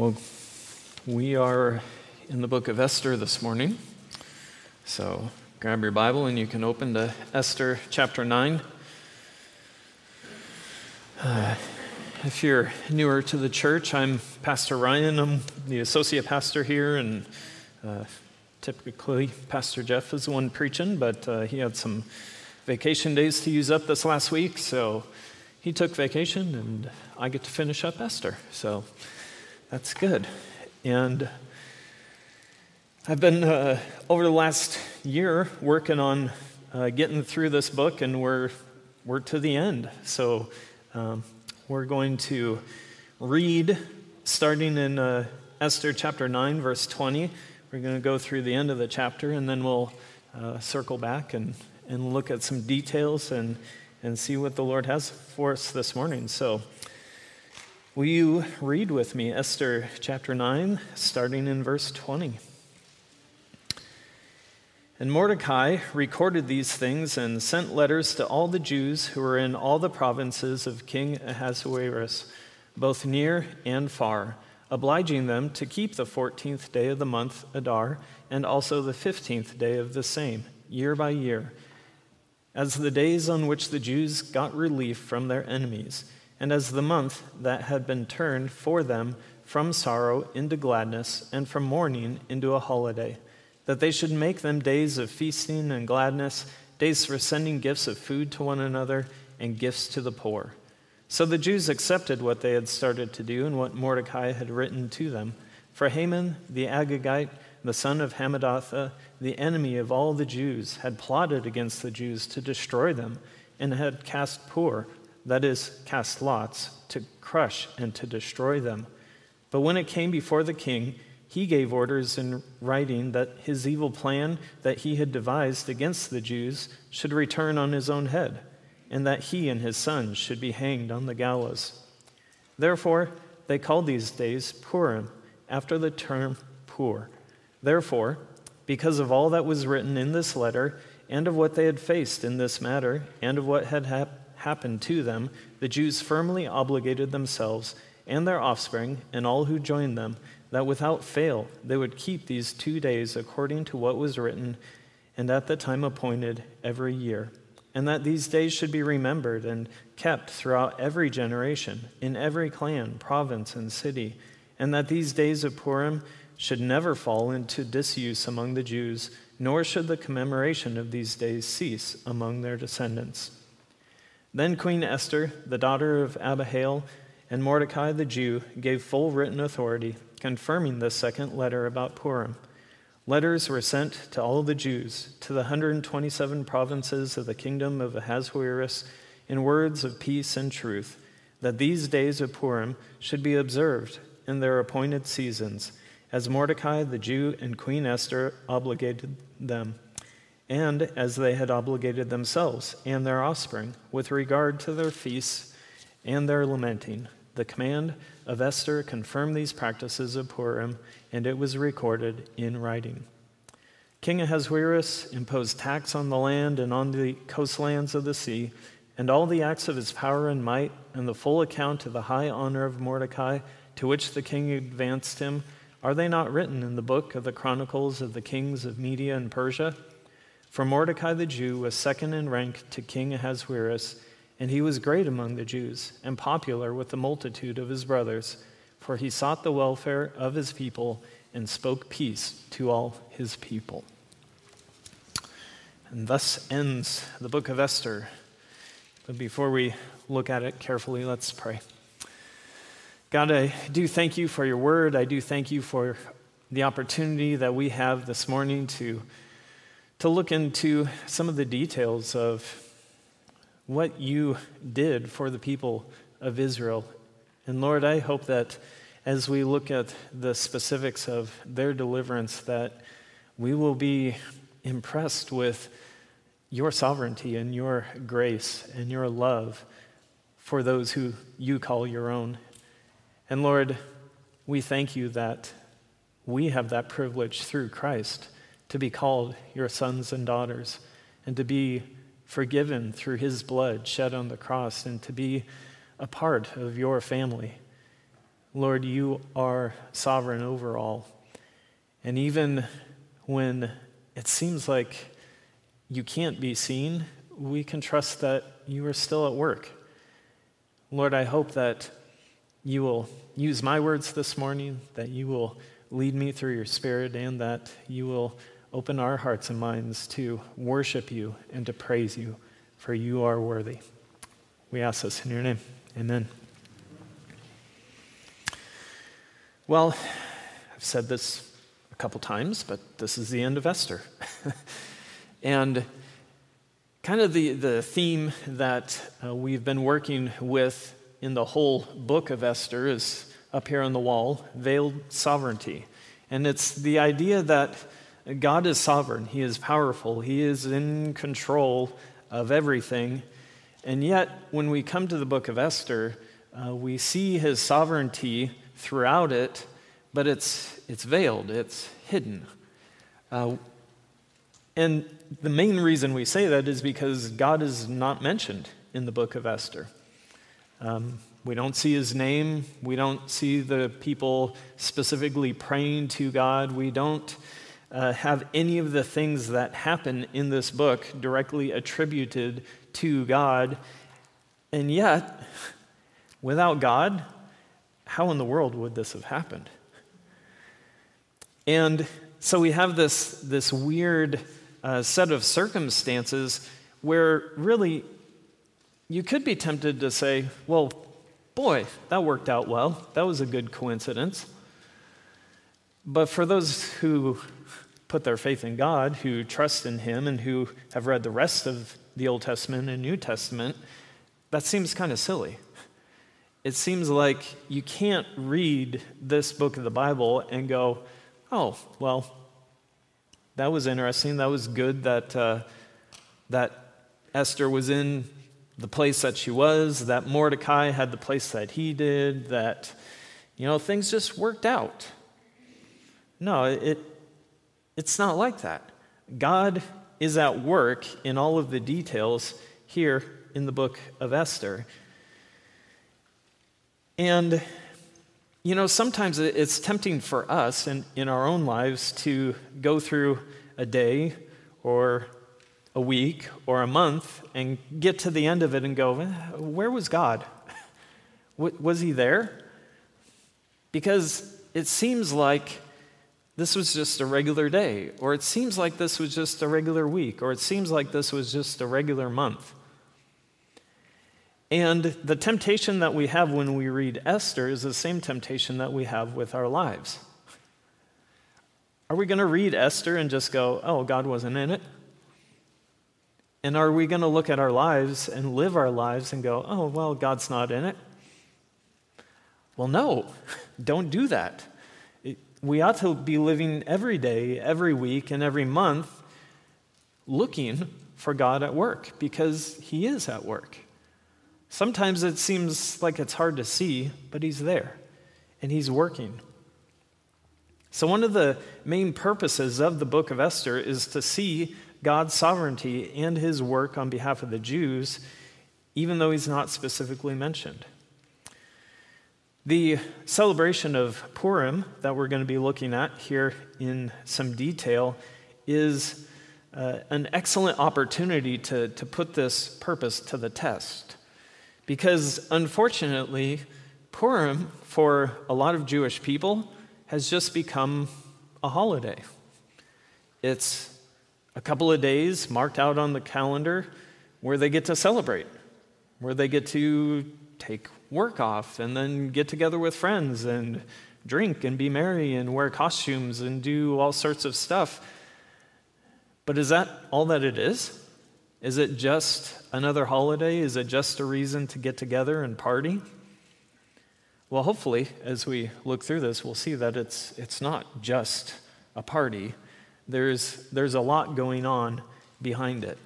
Well, we are in the book of Esther this morning. So grab your Bible and you can open to Esther chapter 9. Uh, if you're newer to the church, I'm Pastor Ryan. I'm the associate pastor here, and uh, typically Pastor Jeff is the one preaching, but uh, he had some vacation days to use up this last week, so he took vacation, and I get to finish up Esther. So that's good. And I've been, uh, over the last year, working on uh, getting through this book, and we're, we're to the end. So um, we're going to read, starting in uh, Esther chapter 9, verse 20. We're going to go through the end of the chapter, and then we'll uh, circle back and, and look at some details and, and see what the Lord has for us this morning. So, Will you read with me Esther chapter 9, starting in verse 20? And Mordecai recorded these things and sent letters to all the Jews who were in all the provinces of King Ahasuerus, both near and far, obliging them to keep the 14th day of the month Adar and also the 15th day of the same, year by year, as the days on which the Jews got relief from their enemies and as the month that had been turned for them from sorrow into gladness, and from mourning into a holiday, that they should make them days of feasting and gladness, days for sending gifts of food to one another, and gifts to the poor. So the Jews accepted what they had started to do and what Mordecai had written to them. For Haman the Agagite, the son of Hammedatha, the enemy of all the Jews, had plotted against the Jews to destroy them, and had cast Pur that is, cast lots, to crush and to destroy them. But when it came before the king, he gave orders in writing that his evil plan that he had devised against the Jews should return on his own head, and that he and his sons should be hanged on the gallows. Therefore, they called these days Purim, after the term Pur. Therefore, because of all that was written in this letter, and of what they had faced in this matter, and of what had happened, happened to them, the Jews firmly obligated themselves and their offspring and all who joined them that without fail they would keep these two days according to what was written and at the time appointed every year, and that these days should be remembered and kept throughout every generation, in every clan, province, and city, and that these days of Purim should never fall into disuse among the Jews, nor should the commemoration of these days cease among their descendants. Then Queen Esther, the daughter of Abihail, and Mordecai the Jew gave full written authority, confirming this second letter about Purim. Letters were sent to all the Jews, to the 127 provinces of the kingdom of Ahasuerus, in words of peace and truth, that these days of Purim should be observed in their appointed seasons, as Mordecai the Jew and Queen Esther obligated them and as they had obligated themselves and their offspring with regard to their feasts and their lamenting. The command of Esther confirmed these practices of Purim, and it was recorded in writing. King Ahasuerus imposed tax on the land and on the coastlands of the sea, and all the acts of his power and might, and the full account of the high honor of Mordecai, to which the king advanced him, are they not written in the book of the Chronicles of the kings of Media and Persia? For Mordecai the Jew was second in rank to King Ahasuerus, and he was great among the Jews and popular with the multitude of his brothers, for he sought the welfare of his people and spoke peace to all his people. And thus ends the book of Esther. But before we look at it carefully, let's pray. God, I do thank you for your word. I do thank you for the opportunity that we have this morning to to look into some of the details of what you did for the people of Israel. And Lord, I hope that as we look at the specifics of their deliverance, that we will be impressed with your sovereignty and your grace and your love for those who you call your own. And Lord, we thank you that we have that privilege through Christ to be called your sons and daughters, and to be forgiven through his blood shed on the cross, and to be a part of your family. Lord, you are sovereign over all. And even when it seems like you can't be seen, we can trust that you are still at work. Lord, I hope that you will use my words this morning, that you will lead me through your Spirit, and that you will open our hearts and minds to worship you and to praise you, for you are worthy. We ask this in your name. Amen. Well, I've said this a couple times, but this is the end of Esther. and kind of the, the theme that uh, we've been working with in the whole book of Esther is up here on the wall veiled sovereignty. And it's the idea that God is sovereign, He is powerful, He is in control of everything. And yet, when we come to the book of Esther, uh, we see His sovereignty throughout it, but it's, it's veiled, it's hidden. Uh, and the main reason we say that is because God is not mentioned in the book of Esther. Um, we don't see his name. We don't see the people specifically praying to God. We don't uh, have any of the things that happen in this book directly attributed to God. And yet, without God, how in the world would this have happened? And so we have this, this weird uh, set of circumstances where really you could be tempted to say, well, boy, that worked out well. That was a good coincidence. But for those who put their faith in God, who trust in Him, and who have read the rest of the Old Testament and New Testament, that seems kind of silly it seems like you can't read this book of the Bible and go, oh, well, that was interesting. That was good that, uh, that Esther was in the place that she was, that Mordecai had the place that he did, that, you know, things just worked out. No, it, it's not like that. God is at work in all of the details here in the book of Esther. And, you know, sometimes it's tempting for us in, in our own lives to go through a day or a week or a month and get to the end of it and go, where was God? Was he there? Because it seems like this was just a regular day, or it seems like this was just a regular week, or it seems like this was just a regular month. And the temptation that we have when we read Esther is the same temptation that we have with our lives. Are we going to read Esther and just go, oh, God wasn't in it? And are we going to look at our lives and live our lives and go, oh, well, God's not in it? Well, no, don't do that. We ought to be living every day, every week, and every month looking for God at work because He is at work. Sometimes it seems like it's hard to see, but He's there and He's working. So, one of the main purposes of the book of Esther is to see God's sovereignty and His work on behalf of the Jews, even though He's not specifically mentioned. The celebration of Purim that we're going to be looking at here in some detail is uh, an excellent opportunity to, to put this purpose to the test. Because unfortunately, Purim, for a lot of Jewish people, has just become a holiday. It's a couple of days marked out on the calendar where they get to celebrate, where they get to take work off and then get together with friends and drink and be merry and wear costumes and do all sorts of stuff. But is that all that it is? Is it just another holiday? Is it just a reason to get together and party? Well, hopefully, as we look through this, we'll see that it's, it's not just a party. There's, there's a lot going on behind it.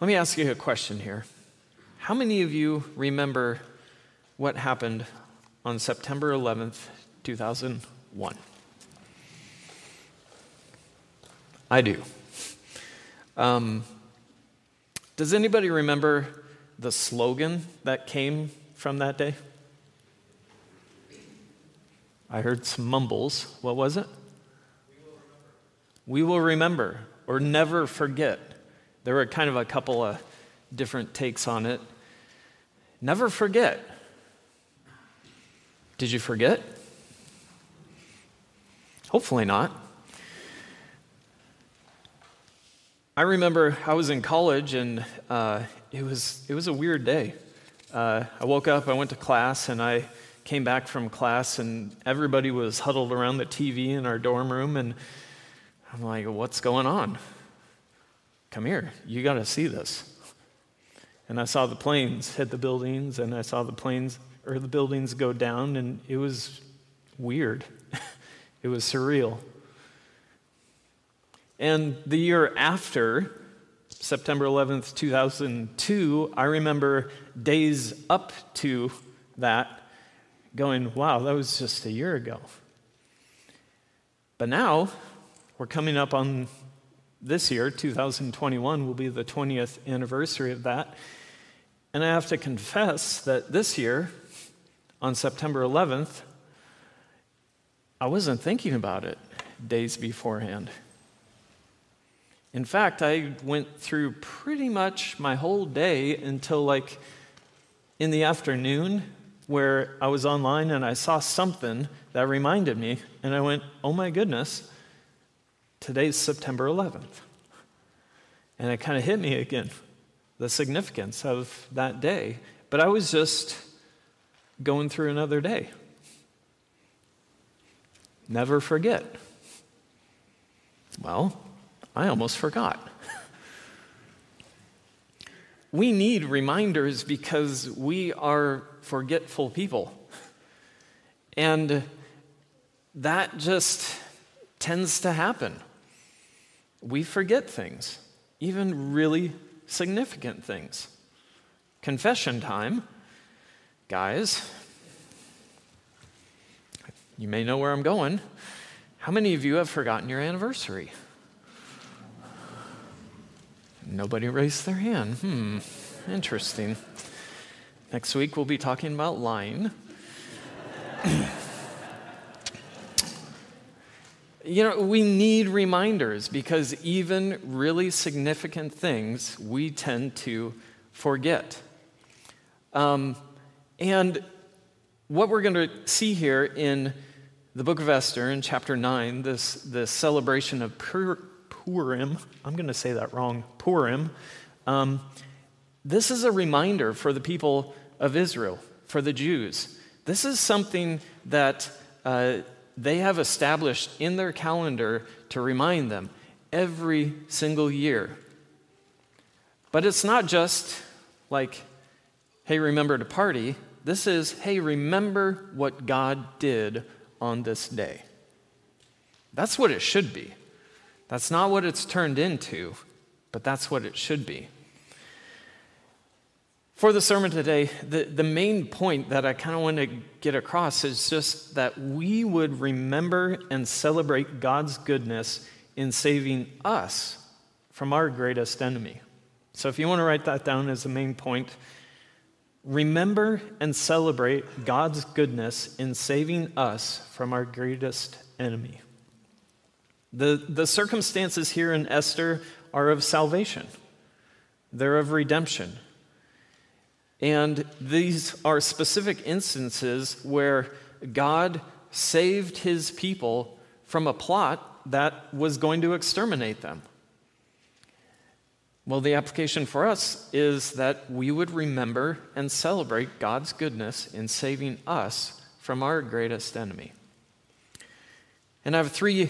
Let me ask you a question here. How many of you remember what happened on September 11th, 2001? I do. Um, does anybody remember the slogan that came from that day? I heard some mumbles. What was it? We will remember or never forget. There were kind of a couple of different takes on it. Never forget. Did you forget? Hopefully not. I remember I was in college and uh, it, was, it was a weird day. Uh, I woke up, I went to class, and I came back from class, and everybody was huddled around the TV in our dorm room. And I'm like, what's going on? Come here, you got to see this. And I saw the planes hit the buildings, and I saw the planes or the buildings go down, and it was weird. it was surreal. And the year after, September 11th, 2002, I remember days up to that going, wow, that was just a year ago. But now, we're coming up on this year, 2021, will be the 20th anniversary of that. And I have to confess that this year, on September 11th, I wasn't thinking about it days beforehand. In fact, I went through pretty much my whole day until like in the afternoon, where I was online and I saw something that reminded me, and I went, oh my goodness, today's September 11th. And it kind of hit me again, the significance of that day. But I was just going through another day. Never forget. Well, I almost forgot. we need reminders because we are forgetful people. And that just tends to happen. We forget things, even really significant things. Confession time, guys. You may know where I'm going. How many of you have forgotten your anniversary? Nobody raised their hand. Hmm, interesting. Next week we'll be talking about lying. You know, we need reminders because even really significant things we tend to forget. Um, and what we're going to see here in the book of Esther in chapter 9, this, this celebration of Pur- Purim, I'm going to say that wrong, Purim, um, this is a reminder for the people of Israel, for the Jews. This is something that uh, they have established in their calendar to remind them every single year. But it's not just like, hey, remember to party. This is, hey, remember what God did on this day. That's what it should be. That's not what it's turned into, but that's what it should be. For the sermon today, the, the main point that I kind of want to get across is just that we would remember and celebrate God's goodness in saving us from our greatest enemy. So if you want to write that down as the main point, remember and celebrate God's goodness in saving us from our greatest enemy. The, the circumstances here in Esther are of salvation, they're of redemption. And these are specific instances where God saved his people from a plot that was going to exterminate them. Well, the application for us is that we would remember and celebrate God's goodness in saving us from our greatest enemy. And I have three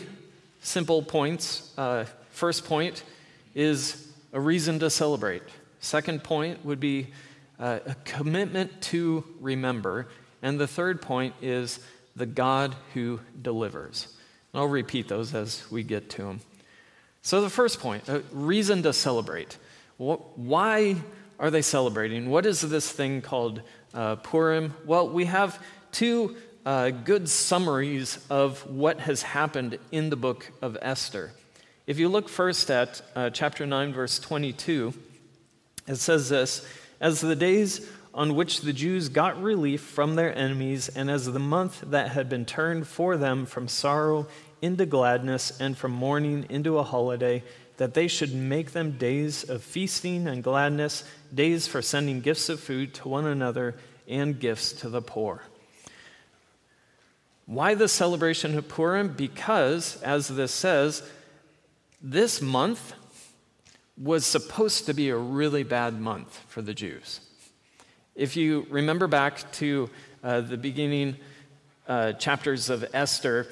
simple points. Uh, first point is a reason to celebrate. Second point would be uh, a commitment to remember. And the third point is the God who delivers. And I'll repeat those as we get to them. So, the first point, a reason to celebrate. Why are they celebrating? What is this thing called uh, Purim? Well, we have two uh, good summaries of what has happened in the book of Esther. If you look first at uh, chapter 9, verse 22, it says this As the days on which the Jews got relief from their enemies, and as the month that had been turned for them from sorrow into gladness and from mourning into a holiday, that they should make them days of feasting and gladness, days for sending gifts of food to one another and gifts to the poor. Why the celebration of Purim? Because, as this says, this month was supposed to be a really bad month for the Jews. If you remember back to uh, the beginning uh, chapters of Esther,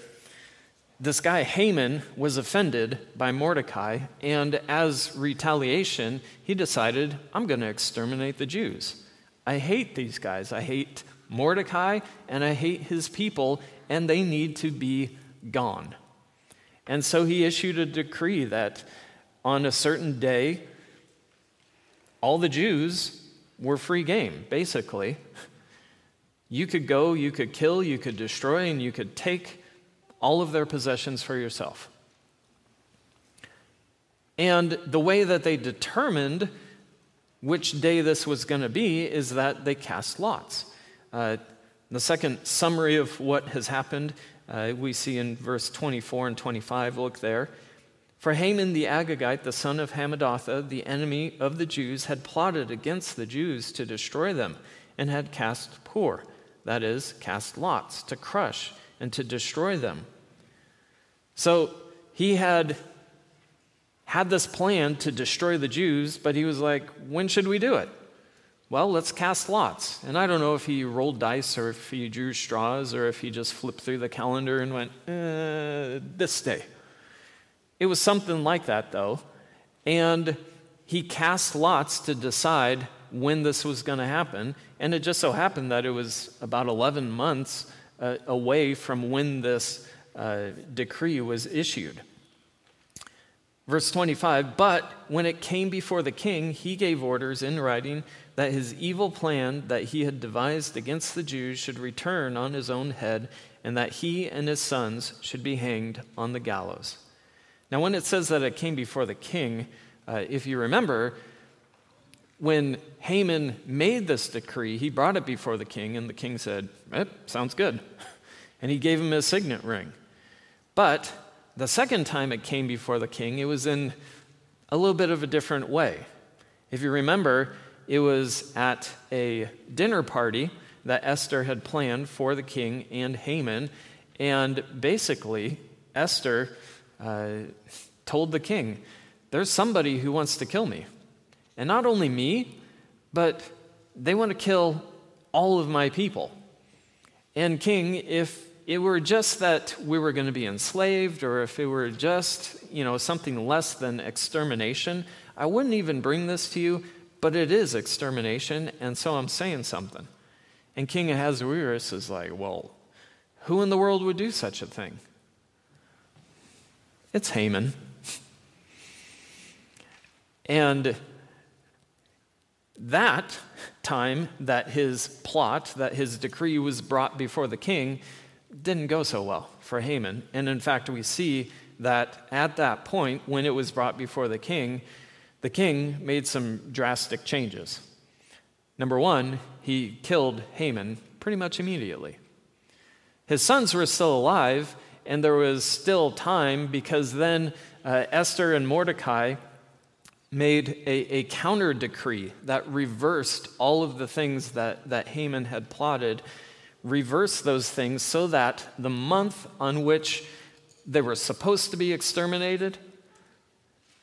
this guy Haman was offended by Mordecai, and as retaliation, he decided, I'm going to exterminate the Jews. I hate these guys. I hate Mordecai, and I hate his people, and they need to be gone. And so he issued a decree that on a certain day, all the Jews were free game, basically. You could go, you could kill, you could destroy, and you could take all of their possessions for yourself. And the way that they determined which day this was going to be is that they cast lots. Uh, the second summary of what has happened uh, we see in verse 24 and 25. Look there. For Haman the Agagite, the son of Hammedatha, the enemy of the Jews, had plotted against the Jews to destroy them and had cast Pur, that is, cast lots, to crush and to destroy them. So he had had this plan to destroy the Jews, but he was like, when should we do it? Well, let's cast lots. And I don't know if he rolled dice or if he drew straws or if he just flipped through the calendar and went, uh, this day. It was something like that, though. And he cast lots to decide when this was going to happen. And it just so happened that it was about 11 months uh, away from when this uh, decree was issued. Verse 25, but when it came before the king, he gave orders in writing that his evil plan that he had devised against the Jews should return on his own head, and that he and his sons should be hanged on the gallows. Now, when it says that it came before the king, uh, if you remember, when Haman made this decree, he brought it before the king, and the king said, eh, Sounds good. And he gave him his signet ring. But the second time it came before the king, it was in a little bit of a different way. If you remember, it was at a dinner party that Esther had planned for the king and Haman. And basically, Esther uh, told the king, There's somebody who wants to kill me. And not only me, but they want to kill all of my people. And, king, if it were just that we were going to be enslaved or if it were just, you know, something less than extermination, I wouldn't even bring this to you, but it is extermination, and so I'm saying something. And King Ahasuerus is like, well, who in the world would do such a thing? It's Haman. and that time that his plot, that his decree was brought before the king, didn't go so well for Haman. And in fact, we see that at that point, when it was brought before the king, the king made some drastic changes. Number one, he killed Haman pretty much immediately. His sons were still alive, and there was still time because then uh, Esther and Mordecai made a, a counter decree that reversed all of the things that, that Haman had plotted reverse those things so that the month on which they were supposed to be exterminated,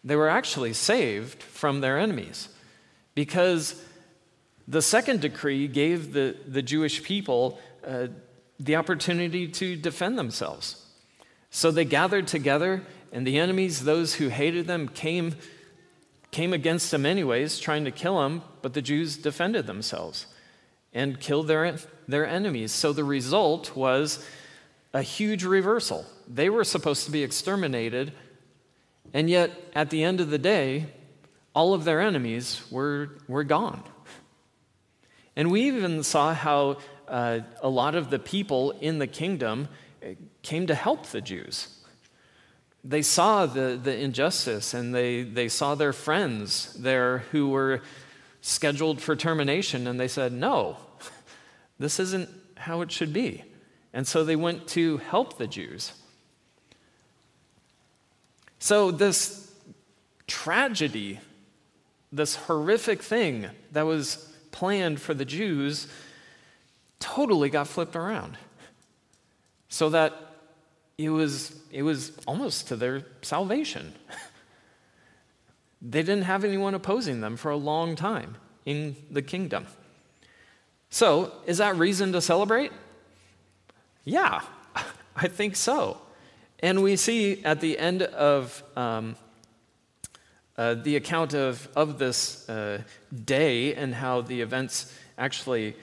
they were actually saved from their enemies. Because the second decree gave the, the Jewish people uh, the opportunity to defend themselves. So they gathered together, and the enemies, those who hated them, came, came against them anyways, trying to kill them, but the Jews defended themselves and killed their, their enemies. So the result was a huge reversal. They were supposed to be exterminated, and yet at the end of the day, all of their enemies were, were gone. And we even saw how uh, a lot of the people in the kingdom came to help the Jews. They saw the, the injustice and they, they saw their friends there who were scheduled for termination, and they said, No, this isn't how it should be. And so they went to help the Jews. So, this tragedy, this horrific thing that was planned for the Jews, totally got flipped around. So that it was, it was almost to their salvation. they didn't have anyone opposing them for a long time in the kingdom. So, is that reason to celebrate? Yeah, I think so. And we see at the end of um, uh, the account of, of this uh, day and how the events actually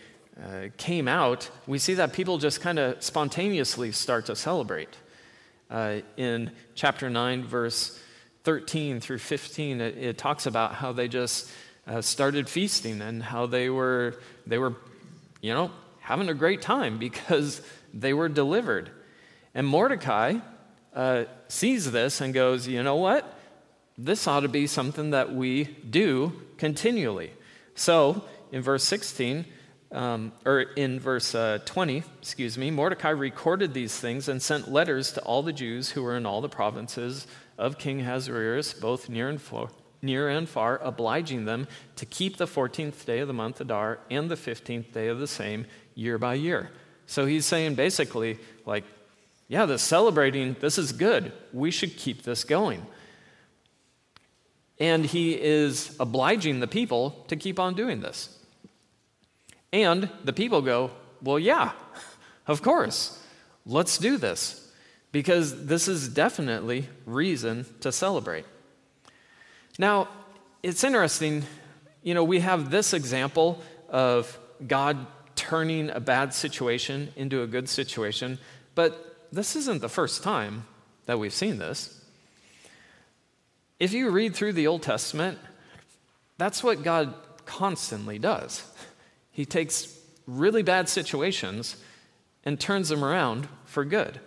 uh, came out, we see that people just kind of spontaneously start to celebrate. Uh, in chapter 9, verse 13 through 15, it, it talks about how they just uh, started feasting and how they were, they were, you know, having a great time because they were delivered. And Mordecai uh, sees this and goes, you know what? This ought to be something that we do continually. So, in verse 16, um, or in verse uh, 20, excuse me, Mordecai recorded these things and sent letters to all the Jews who were in all the provinces of King Ahasuerus, both near and far, near and far, obliging them to keep the 14th day of the month Adar and the 15th day of the same year by year. So he's saying basically, like, yeah, the celebrating, this is good. We should keep this going. And he is obliging the people to keep on doing this. And the people go, Well, yeah, of course, let's do this, because this is definitely reason to celebrate. Now, it's interesting, you know, we have this example of God turning a bad situation into a good situation, but this isn't the first time that we've seen this. If you read through the Old Testament, that's what God constantly does. He takes really bad situations and turns them around for good.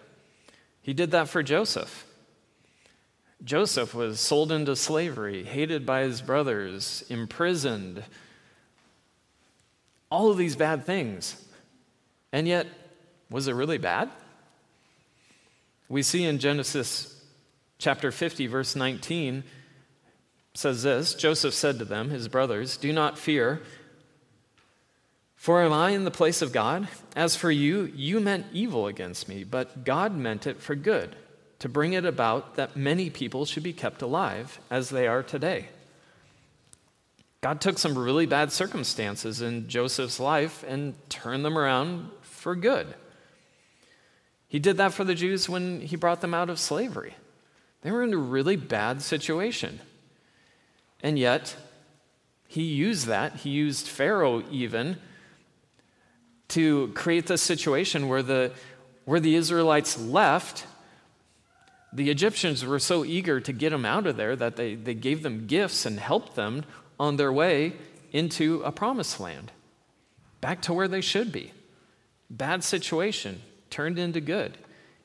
He did that for Joseph. Joseph was sold into slavery, hated by his brothers, imprisoned, all of these bad things. And yet, was it really bad? We see in Genesis chapter 50, verse 19, says this Joseph said to them, his brothers, Do not fear. For am I in the place of God? As for you, you meant evil against me, but God meant it for good, to bring it about that many people should be kept alive as they are today. God took some really bad circumstances in Joseph's life and turned them around for good. He did that for the Jews when he brought them out of slavery. They were in a really bad situation. And yet, he used that. He used Pharaoh even to create this situation where the, where the Israelites left. The Egyptians were so eager to get them out of there that they, they gave them gifts and helped them on their way into a promised land, back to where they should be. Bad situation turned into good.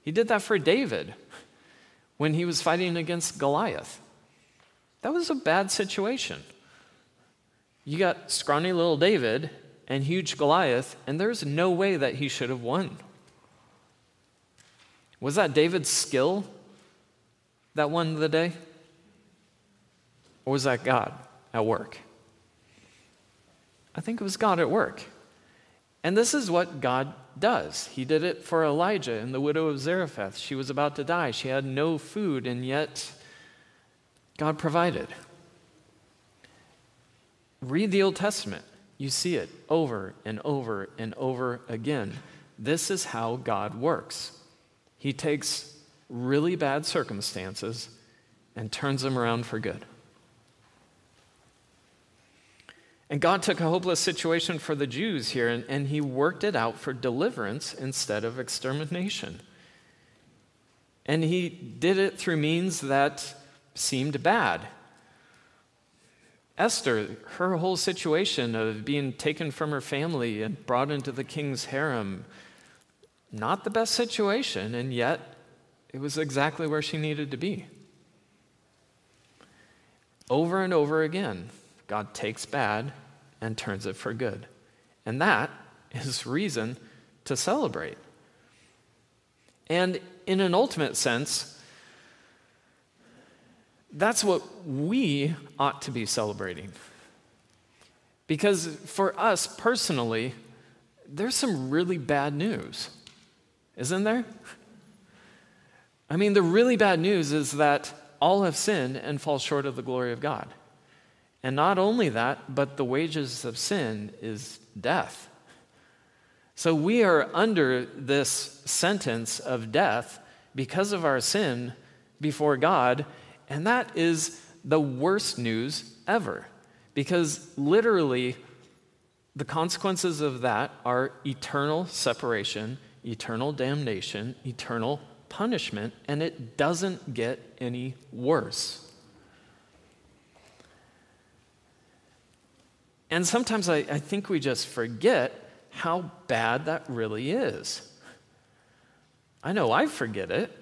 He did that for David when he was fighting against Goliath. That was a bad situation. You got scrawny little David and huge Goliath, and there's no way that he should have won. Was that David's skill that won the day? Or was that God at work? I think it was God at work. And this is what God does. He did it for Elijah and the widow of Zarephath. She was about to die, she had no food, and yet God provided. Read the Old Testament. You see it over and over and over again. This is how God works. He takes really bad circumstances and turns them around for good. And God took a hopeless situation for the Jews here and, and he worked it out for deliverance instead of extermination. And he did it through means that seemed bad. Esther, her whole situation of being taken from her family and brought into the king's harem, not the best situation, and yet it was exactly where she needed to be. Over and over again, God takes bad and turns it for good. And that is reason to celebrate. And in an ultimate sense, that's what we ought to be celebrating. Because for us personally, there's some really bad news, isn't there? I mean, the really bad news is that all have sinned and fall short of the glory of God. And not only that, but the wages of sin is death. So we are under this sentence of death because of our sin before God, and that is the worst news ever. Because literally, the consequences of that are eternal separation, eternal damnation, eternal punishment, and it doesn't get any worse. And sometimes I, I, think we just forget how bad that really is. I know I forget it,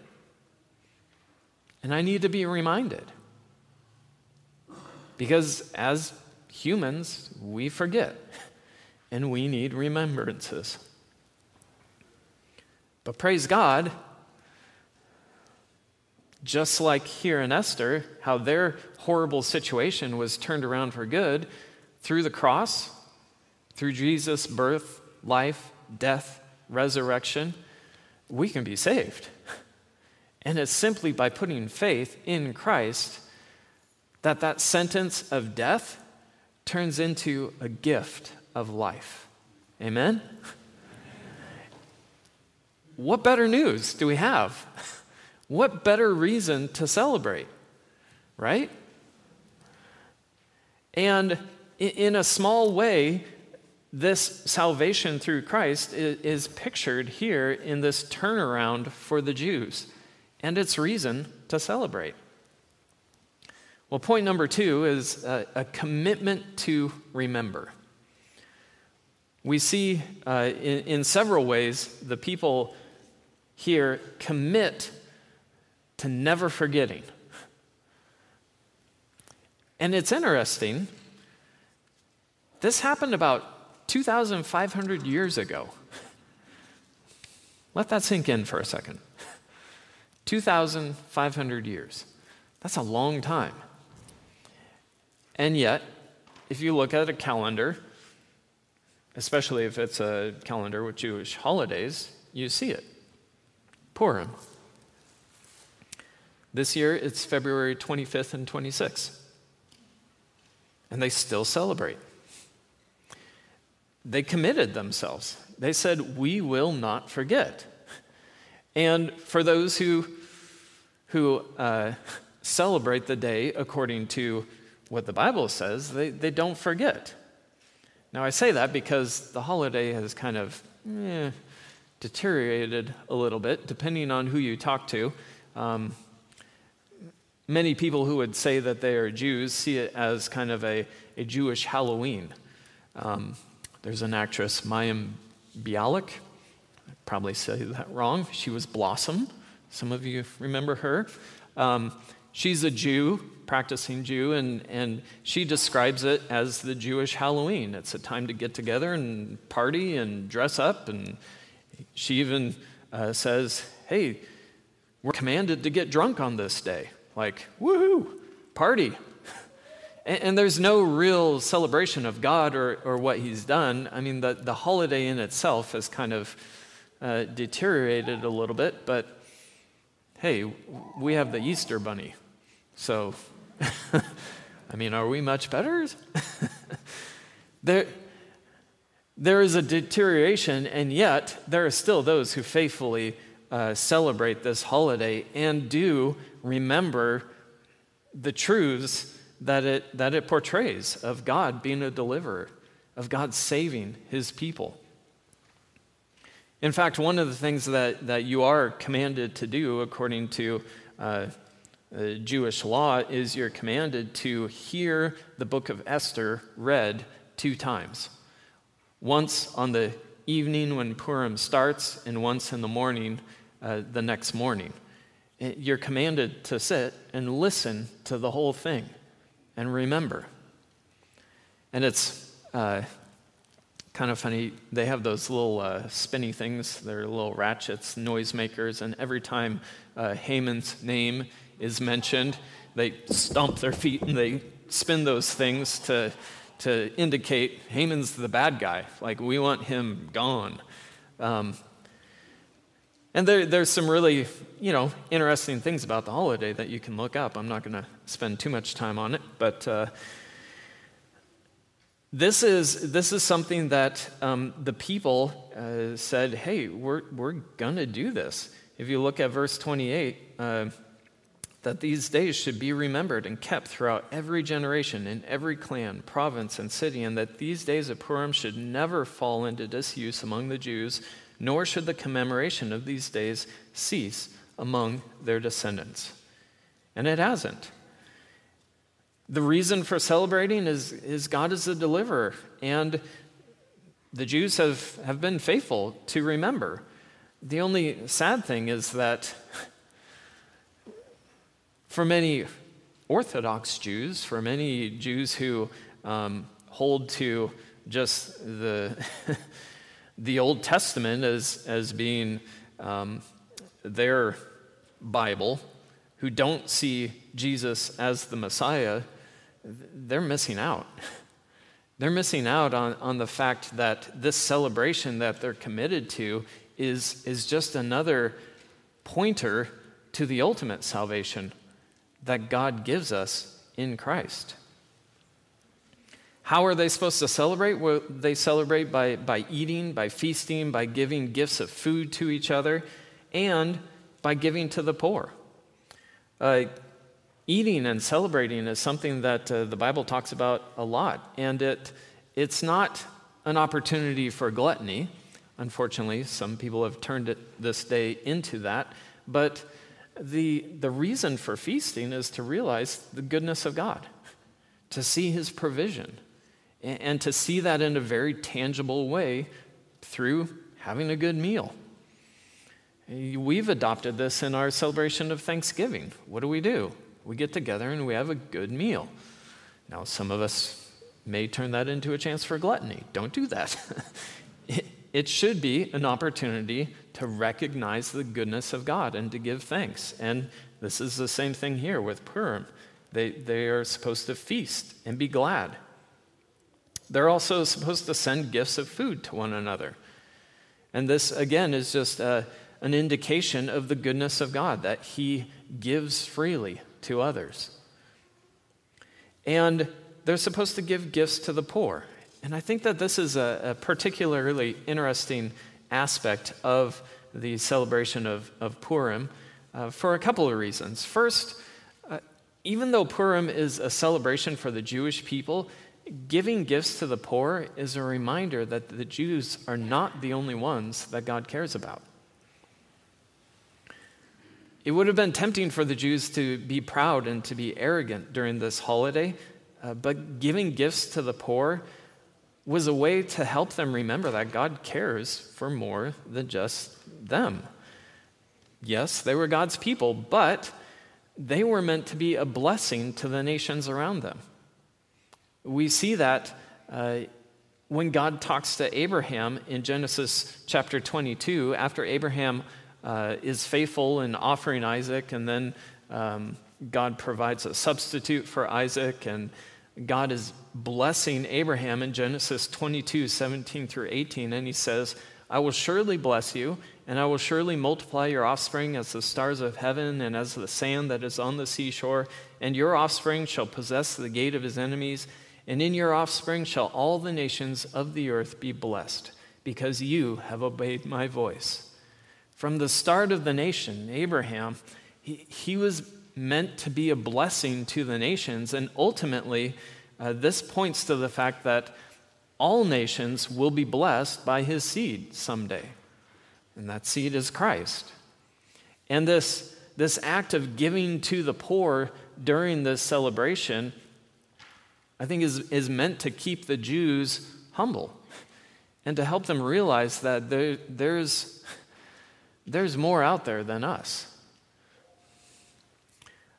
and I need to be reminded. Because as humans, we forget, and we need remembrances. But praise God, just like here in Esther, how their horrible situation was turned around for good through the cross, through Jesus' birth, life, death, resurrection, we can be saved. And it's simply by putting faith in Christ that that sentence of death turns into a gift of life. Amen? What better news do we have? What better reason to celebrate, right? And in a small way, this salvation through Christ is pictured here in this turnaround for the Jews, and it's reason to celebrate. Well, point number two is a, a commitment to remember. We see uh, in, in several ways the people here commit to never forgetting. And it's interesting. This happened about 2,500 years ago. Let that sink in for a second. 2,500 years. That's a long time. And yet, if you look at a calendar, especially if it's a calendar with Jewish holidays, you see it. Purim. This year, it's February 25th and 26th. And they still celebrate. They committed themselves. They said, We will not forget. And for those who, who uh, celebrate the day according to what the Bible says, they, they don't forget. Now, I say that because the holiday has kind of eh, deteriorated a little bit, depending on who you talk to. Um, Many people who would say that they are Jews see it as kind of a, a Jewish Halloween. Um, there's an actress, Mayim Bialik. I probably say that wrong. She was Blossom. Some of you remember her. Um, she's a Jew, practicing Jew, and, and she describes it as the Jewish Halloween. It's a time to get together and party and dress up. And she even uh, says, hey, we're commanded to get drunk on this day. Like, woohoo, party. And, and, there's no real celebration of God or, or what He's done. I mean, the, the holiday in itself has kind of uh, deteriorated a little bit, but hey, we have the Easter Bunny. So, I mean, are we much better? there, there is a deterioration, and yet there are still those who faithfully uh, celebrate this holiday and do remember the truths that it, that it portrays of God being a deliverer, of God saving his people. In fact, one of the things that, that you are commanded to do according to uh, Jewish law is you're commanded to hear the book of Esther read two times. Once on the evening when Purim starts, and once in the morning uh, the next morning. You're commanded to sit and listen to the whole thing and remember. And it's uh, kind of funny. They have those little uh, spinny things, they're little ratchets, noisemakers, and every time uh, Haman's name is mentioned, they stomp their feet and they spin those things to, to indicate Haman's the bad guy. Like, we want him gone. Um, and there, there's some really, you know, interesting things about the holiday that you can look up. I'm not going to spend too much time on it, but uh, this is this is something that um, the people uh, said, "Hey, we're we're gonna do this." If you look at verse 28, uh, that these days should be remembered and kept throughout every generation, in every clan, province, and city, and that these days of Purim should never fall into disuse among the Jews nor should the commemoration of these days cease among their descendants. And it hasn't. The reason for celebrating is, is God is the deliverer, and the Jews have, have been faithful to remember. The only sad thing is that for many Orthodox Jews, for many Jews who um, hold to just the the Old Testament as, as being um, their Bible, who don't see Jesus as the Messiah, they're missing out. They're missing out on, on the fact that this celebration that they're committed to is, is just another pointer to the ultimate salvation that God gives us in Christ. How are they supposed to celebrate? Well, they celebrate by, by eating, by feasting, by giving gifts of food to each other, and by giving to the poor. Uh, eating and celebrating is something that uh, the Bible talks about a lot, and it, it's not an opportunity for gluttony. Unfortunately, some people have turned it this day into that, but the, the reason for feasting is to realize the goodness of God, to see his provision and to see that in a very tangible way through having a good meal. We've adopted this in our celebration of Thanksgiving. What do we do? We get together and we have a good meal. Now, some of us may turn that into a chance for gluttony. Don't do that. it, it should be an opportunity to recognize the goodness of God and to give thanks. And this is the same thing here with Purim. They, they are supposed to feast and be glad. They're also supposed to send gifts of food to one another. And this, again, is just a, an indication of the goodness of God, that He gives freely to others. And they're supposed to give gifts to the poor. And I think that this is a, a particularly interesting aspect of the celebration of, of Purim uh, for a couple of reasons. First, uh, even though Purim is a celebration for the Jewish people, Giving gifts to the poor is a reminder that the Jews are not the only ones that God cares about. It would have been tempting for the Jews to be proud and to be arrogant during this holiday, uh, but giving gifts to the poor was a way to help them remember that God cares for more than just them. Yes, they were God's people, but they were meant to be a blessing to the nations around them. We see that uh, when God talks to Abraham in Genesis chapter 22, after Abraham uh, is faithful in offering Isaac, and then um, God provides a substitute for Isaac, and God is blessing Abraham in Genesis 22 17 through 18, and he says, I will surely bless you, and I will surely multiply your offspring as the stars of heaven and as the sand that is on the seashore, and your offspring shall possess the gate of his enemies and in your offspring shall all the nations of the earth be blessed, because you have obeyed my voice. From the start of the nation, Abraham, he, he was meant to be a blessing to the nations, and ultimately, uh, this points to the fact that all nations will be blessed by his seed someday. And that seed is Christ. And this, this act of giving to the poor during this celebration I think is, is meant to keep the Jews humble and to help them realize that there, there's, there's more out there than us.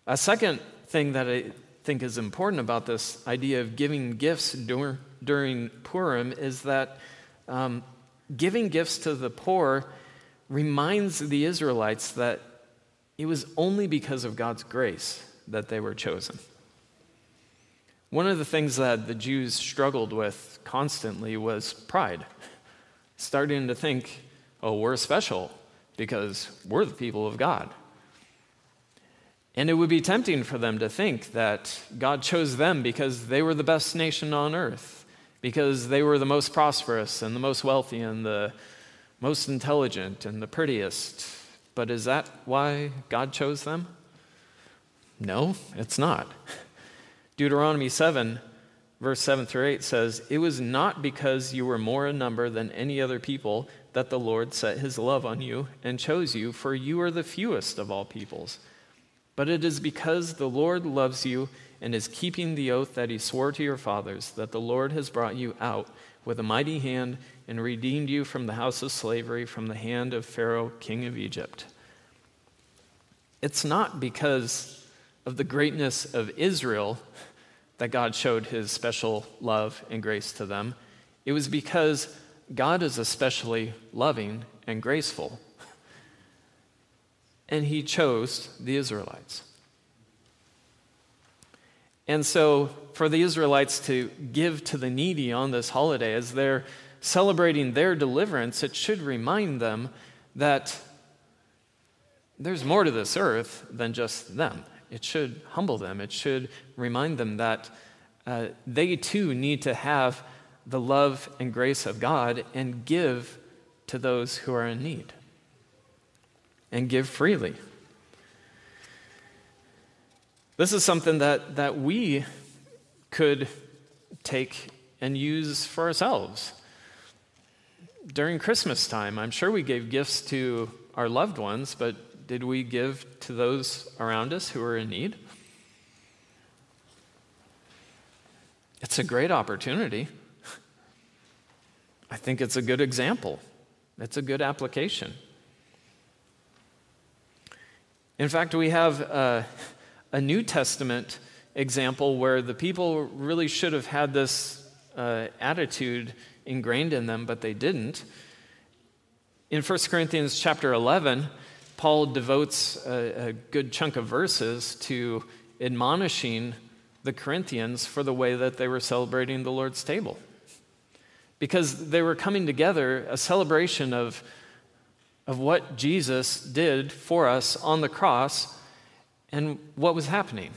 A second thing that I, think is important about this idea of giving gifts dur- during Purim is that um, giving gifts to the poor reminds the Israelites that it was only because of God's grace that they were chosen. One of the things that the Jews struggled with constantly was pride, starting to think, oh, we're special because we're the people of God. And it would be tempting for them to think that God chose them because they were the best nation on earth, because they were the most prosperous and the most wealthy and the most intelligent and the prettiest. But is that why God chose them? No, it's not. Deuteronomy 7, verse 7 through 8 says, It was not because you were more in number than any other people that the Lord set his love on you and chose you, for you are the fewest of all peoples. But it is because the Lord loves you and is keeping the oath that he swore to your fathers that the Lord has brought you out with a mighty hand and redeemed you from the house of slavery, from the hand of Pharaoh, king of Egypt. It's not because of the greatness of Israel that God showed his special love and grace to them. It was because God is especially loving and graceful. And he chose the Israelites. And so, for the Israelites to give to the needy on this holiday as they're celebrating their deliverance, it should remind them that there's more to this earth than just them. It should humble them. It should remind them that uh, they too need to have the love and grace of God and give to those who are in need. And give freely. This is something that, that we could take and use for ourselves. During Christmas time, I'm sure we gave gifts to our loved ones, but did we give to those around us who are in need? It's a great opportunity. I think it's a good example. It's a good application. In fact, we have a, a New Testament example where the people really should have had this uh, attitude ingrained in them, but they didn't. In 1 Corinthians chapter 11, Paul devotes a, a good chunk of verses to admonishing the Corinthians for the way that they were celebrating the Lord's table. Because they were coming together, a celebration of, of what Jesus did for us on the cross and what was happening.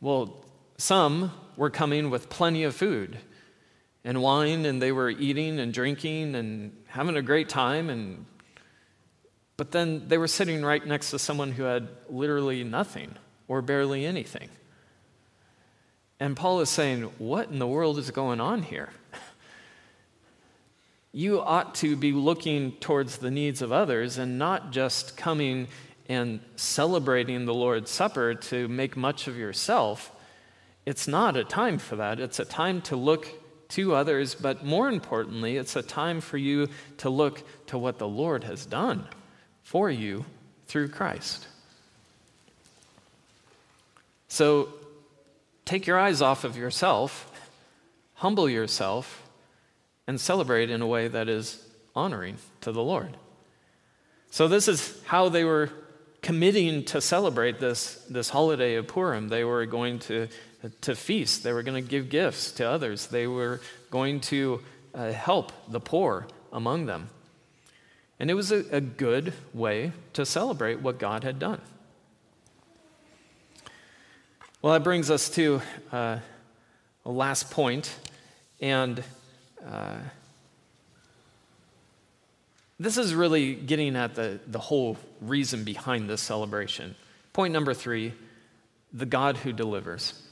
Well, some were coming with plenty of food and wine, and they were eating and drinking and having a great time and but then they were sitting right next to someone who had literally nothing or barely anything. And Paul is saying, What in the world is going on here? You ought to be looking towards the needs of others and not just coming and celebrating the Lord's Supper to make much of yourself. It's not a time for that. It's a time to look to others, but more importantly, it's a time for you to look to what the Lord has done for you through Christ. So take your eyes off of yourself, humble yourself, and celebrate in a way that is honoring to the Lord. So, this is how they were committing to celebrate this, this holiday of Purim. They were going to, to feast, they were going to give gifts to others, they were going to uh, help the poor among them. And it was a, a good way to celebrate what God had done. Well, that brings us to uh, a last point, and uh, this is really getting at the, the whole reason behind this celebration. Point number three the God who delivers.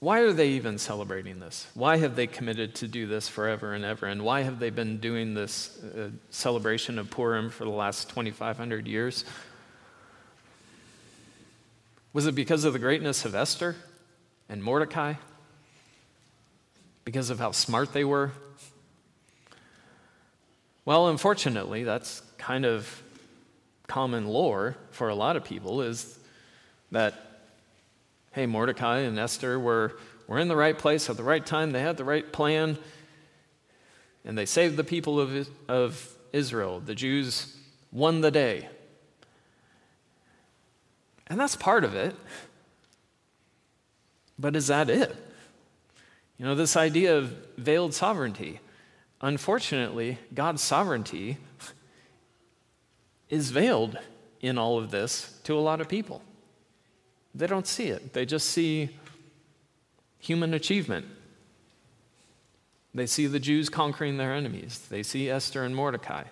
Why are they even celebrating this? Why have they committed to do this forever and ever? And why have they been doing this uh, celebration of Purim for the last 2,500 years? Was it because of the greatness of Esther and Mordecai? Because of how smart they were? Well, unfortunately, that's kind of common lore for a lot of people is that, hey, Mordecai and Esther were, were in the right place at the right time, they had the right plan, and they saved the people of, of Israel. The Jews won the day. And that's part of it. But is that it? You know, this idea of veiled sovereignty. Unfortunately, God's sovereignty is veiled in all of this to a lot of people. They don't see it, they just see human achievement. They see the Jews conquering their enemies, they see Esther and Mordecai,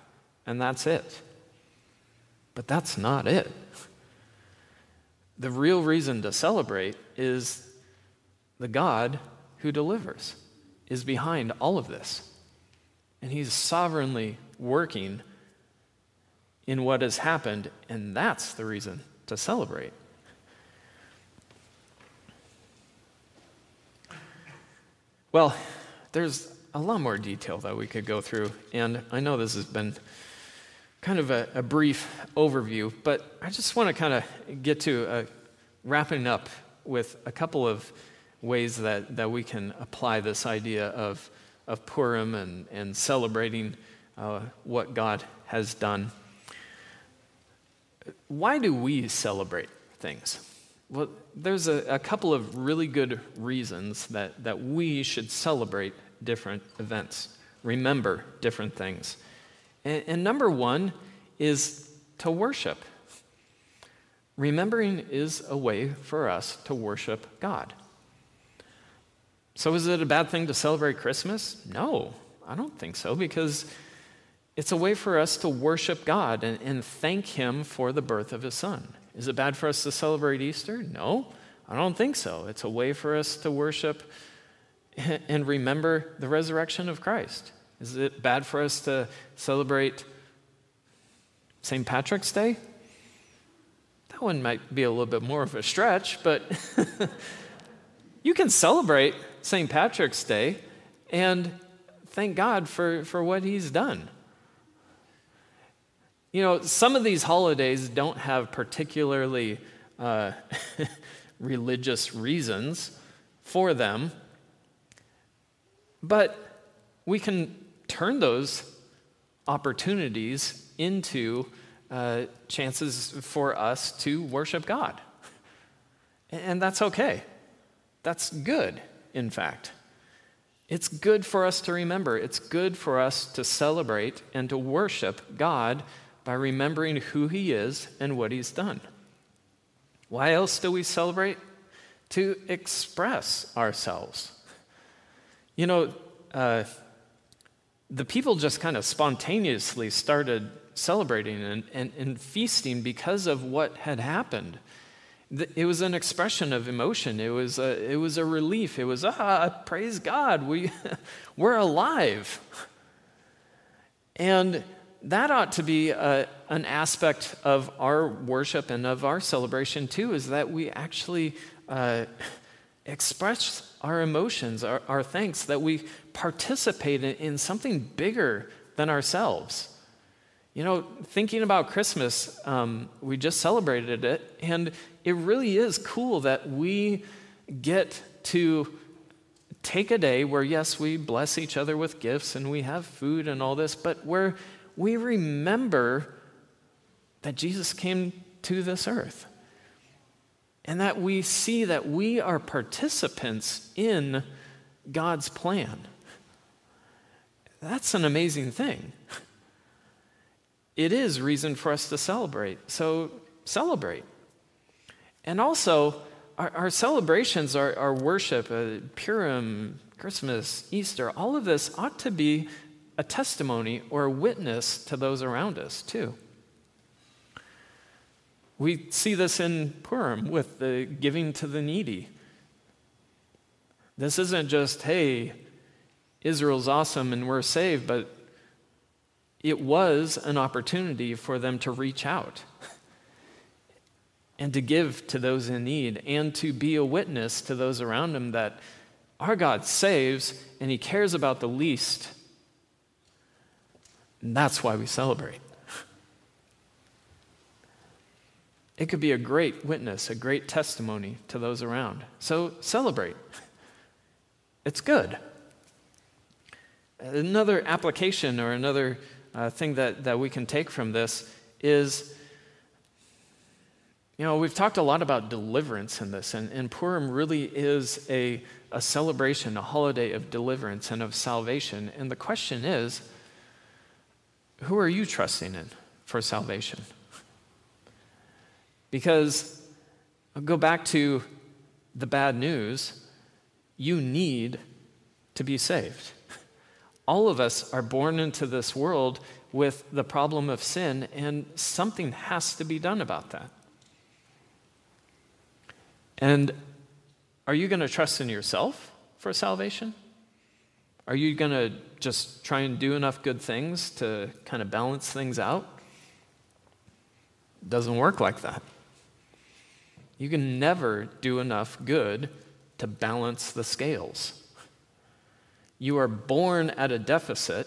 and that's it. But that's not it. The real reason to celebrate is the God who delivers, is behind all of this. And he's sovereignly working in what has happened, and that's the reason to celebrate. Well, there's a lot more detail that we could go through, and I know this has been kind of a, a brief overview, but I just want to kind of get to a, wrapping up with a couple of ways that, that we can apply this idea of, of Purim and, and celebrating uh, what God has done. Why do we celebrate things? Well, there's a, a couple of really good reasons that, that we should celebrate different events, remember different things. And, and number one is to worship. Remembering is a way for us to worship God. So, is it a bad thing to celebrate Christmas? No, I don't think so, because it's a way for us to worship God and, and thank Him for the birth of His Son. Is it bad for us to celebrate Easter? No, I don't think so. It's a way for us to worship and remember the resurrection of Christ. Is it bad for us to celebrate St. Patrick's Day? That one might be a little bit more of a stretch, but you can celebrate St. Patrick's Day and thank God for, for what he's done. You know, some of these holidays don't have particularly uh, religious reasons for them, but we can turn those opportunities into uh, chances for us to worship God. And that's okay. That's good, in fact. It's good for us to remember. It's good for us to celebrate and to worship God by remembering who He is and what He's done. Why else do we celebrate? To express ourselves. You know, uh, the people just kind of spontaneously started celebrating and, and, and feasting because of what had happened. It was an expression of emotion. It was a, it was a relief. It was, ah, praise God, we, we're alive. And that ought to be a, an aspect of our worship and of our celebration too, is that we actually uh, express our emotions, our, our, thanks, that we participate in, in, something bigger than ourselves. You know, thinking about Christmas, um, we just celebrated it, and it really is cool that we get to take a day where, yes, we bless each other with gifts and we have food and all this, but where we remember that Jesus came to this earth and that we see that we are participants in God's plan. That's an amazing thing. It is reason for us to celebrate. So celebrate. And also, our, our celebrations, our, our worship, uh, Purim, Christmas, Easter, all of this ought to be a testimony or a witness to those around us, too. We see this in Purim with the giving to the needy. This isn't just, hey, Israel's awesome and we're saved, but it was an opportunity for them to reach out and to give to those in need and to be a witness to those around them that our God saves and he cares about the least and that's why we celebrate. it could be a great witness, a great testimony to those around. So celebrate. It's good. Another application or another uh, thing that, that we can take from this is you know, we've talked a lot about deliverance in this, and, and Purim really is a, a celebration, a holiday of deliverance and of salvation. And the question is who are you trusting in for salvation? Because I'll go back to the bad news you need to be saved. All of us are born into this world with the problem of sin, and something has to be done about that. And are you going to trust in yourself for salvation? Are you going to just try and do enough good things to kind of balance things out? It doesn't work like that. You can never do enough good to balance the scales. You are born at a deficit,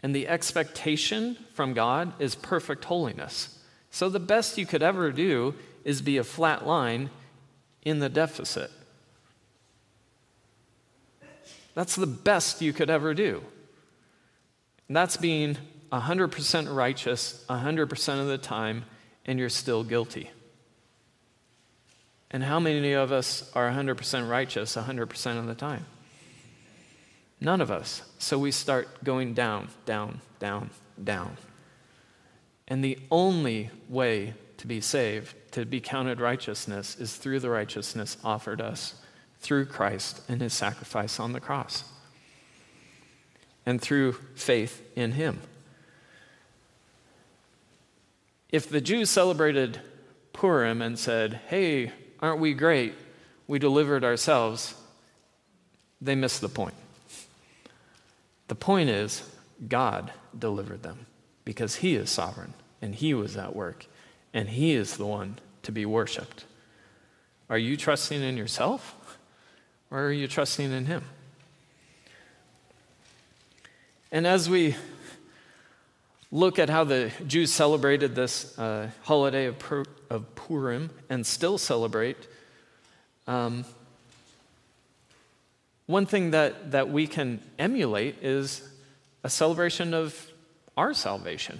and the expectation from God is perfect holiness. So the best you could ever do is be a flat line in the deficit. That's the best you could ever do. And that's being 100% righteous 100% of the time, and you're still guilty. And how many of us are 100% righteous 100% of the time? None of us. So we start going down, down, down, down. And the only way to be saved, to be counted righteousness, is through the righteousness offered us through Christ and his sacrifice on the cross, and through faith in him. If the Jews celebrated Purim and said, Hey, aren't we great? We delivered ourselves, they missed the point. The point is, God delivered them because He is sovereign and He was at work and He is the one to be worshiped. Are you trusting in yourself or are you trusting in Him? And as we look at how the Jews celebrated this uh, holiday of, Pur- of, Purim and still celebrate, um, one thing that, that we can emulate is a celebration of our salvation.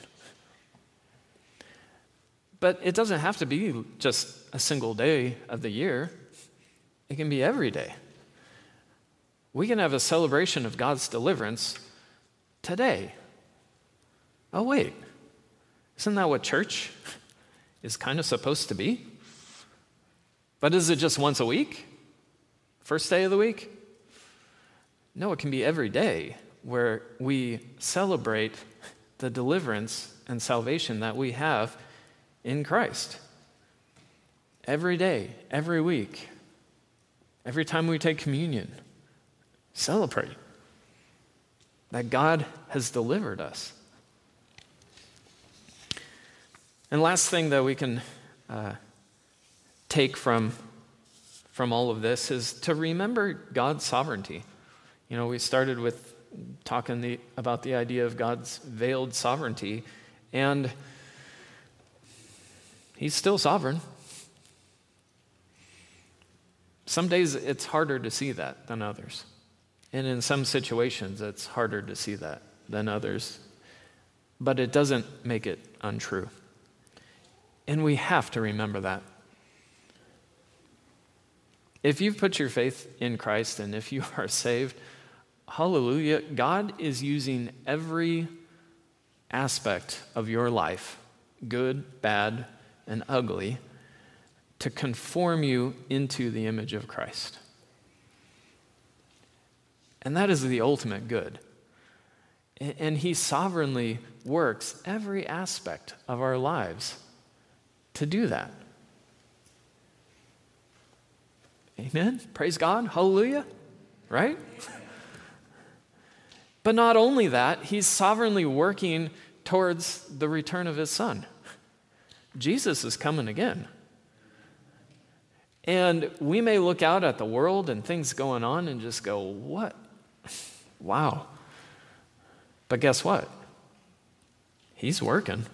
But it doesn't have to be just a single day of the year, it can be every day. We can have a celebration of God's deliverance today. Oh, wait, isn't that what church is kind of supposed to be? But is it just once a week? First day of the week? No, it can be every day where we celebrate the deliverance and salvation that we have in Christ. Every day, every week, every time we take communion, celebrate that God has delivered us. And last thing that we can uh, take from, from all of this is to remember God's sovereignty. You know, we started with talking the, about the idea of God's veiled sovereignty, and He's still sovereign. Some days it's harder to see that than others. And in some situations, it's harder to see that than others. But it doesn't make it untrue. And we have to remember that. If you've put your faith in Christ and if you are saved, hallelujah, God is using every aspect of your life, good, bad, and ugly to conform you into the image of Christ. And that is the ultimate good. And He sovereignly works every aspect of our lives to do that. Amen? Praise God. Hallelujah. Right? But not only that, He's sovereignly working towards the return of His Son. Jesus is coming again. And we may look out at the world and things going on and just go, what? Wow. But guess what? He's working.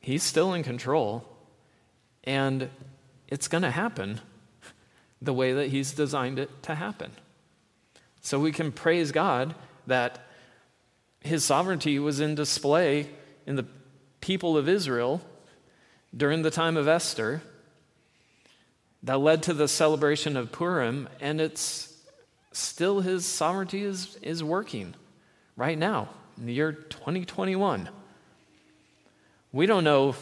He's still in control, and it's going to happen the way that He's designed it to happen. So we can praise God that His sovereignty was in display in the people of Israel during the time of Esther that led to the celebration of Purim, and it's still His sovereignty is, is working right now in the year 2021. We don't know,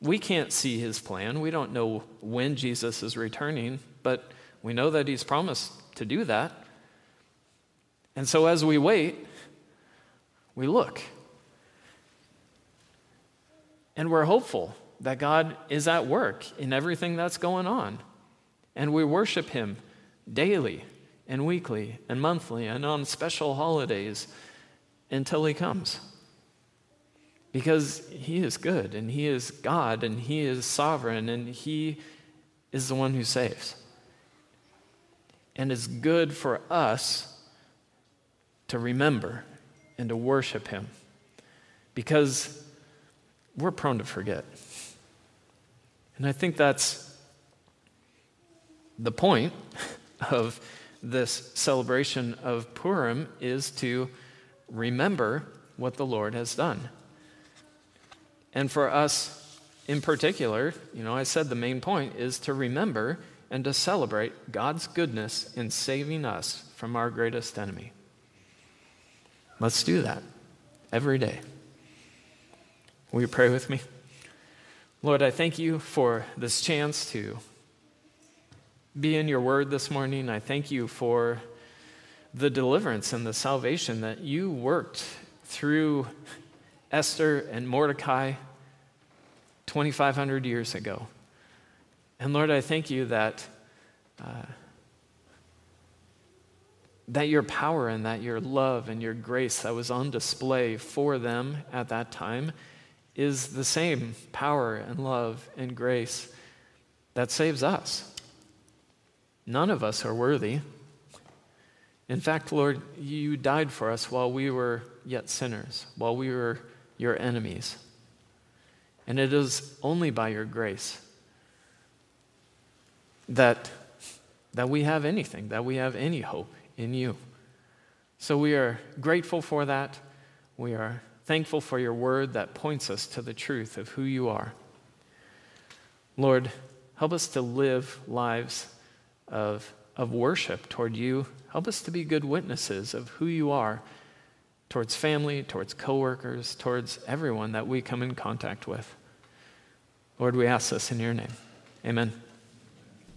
we can't see his plan. We don't know when Jesus is returning, but we know that he's promised to do that. And so as we wait, we look. And we're hopeful that God is at work in everything that's going on. And we worship him daily and weekly and monthly and on special holidays until he comes. Because he is good and he is God and he is sovereign and he is the one who saves. And it's good for us to remember and to worship him because we're prone to forget. And I think that's the point of this celebration of Purim is to remember what the Lord has done. And for us in particular, you know, I said the main point is to remember and to celebrate God's goodness in saving us from our greatest enemy. Let's do that every day. Will you pray with me? Lord, I thank you for this chance to be in your word this morning. I thank you for the deliverance and the salvation that you worked through Esther and Mordecai 2,500 years ago. And Lord, I thank you that, uh, that your power and that your love and your grace that was on display for them at that time is the same power and love and grace that saves us. None of us are worthy. In fact, Lord, you died for us while we were yet sinners, while we were your enemies. And it is only by your grace that, that we have anything, that we have any hope in you. So we are grateful for that. We are thankful for your word that points us to the truth of who you are. Lord, help us to live lives of, of worship toward you Help us to be good witnesses of who you are towards family, towards coworkers, towards everyone that we come in contact with. Lord, we ask this in your name. Amen.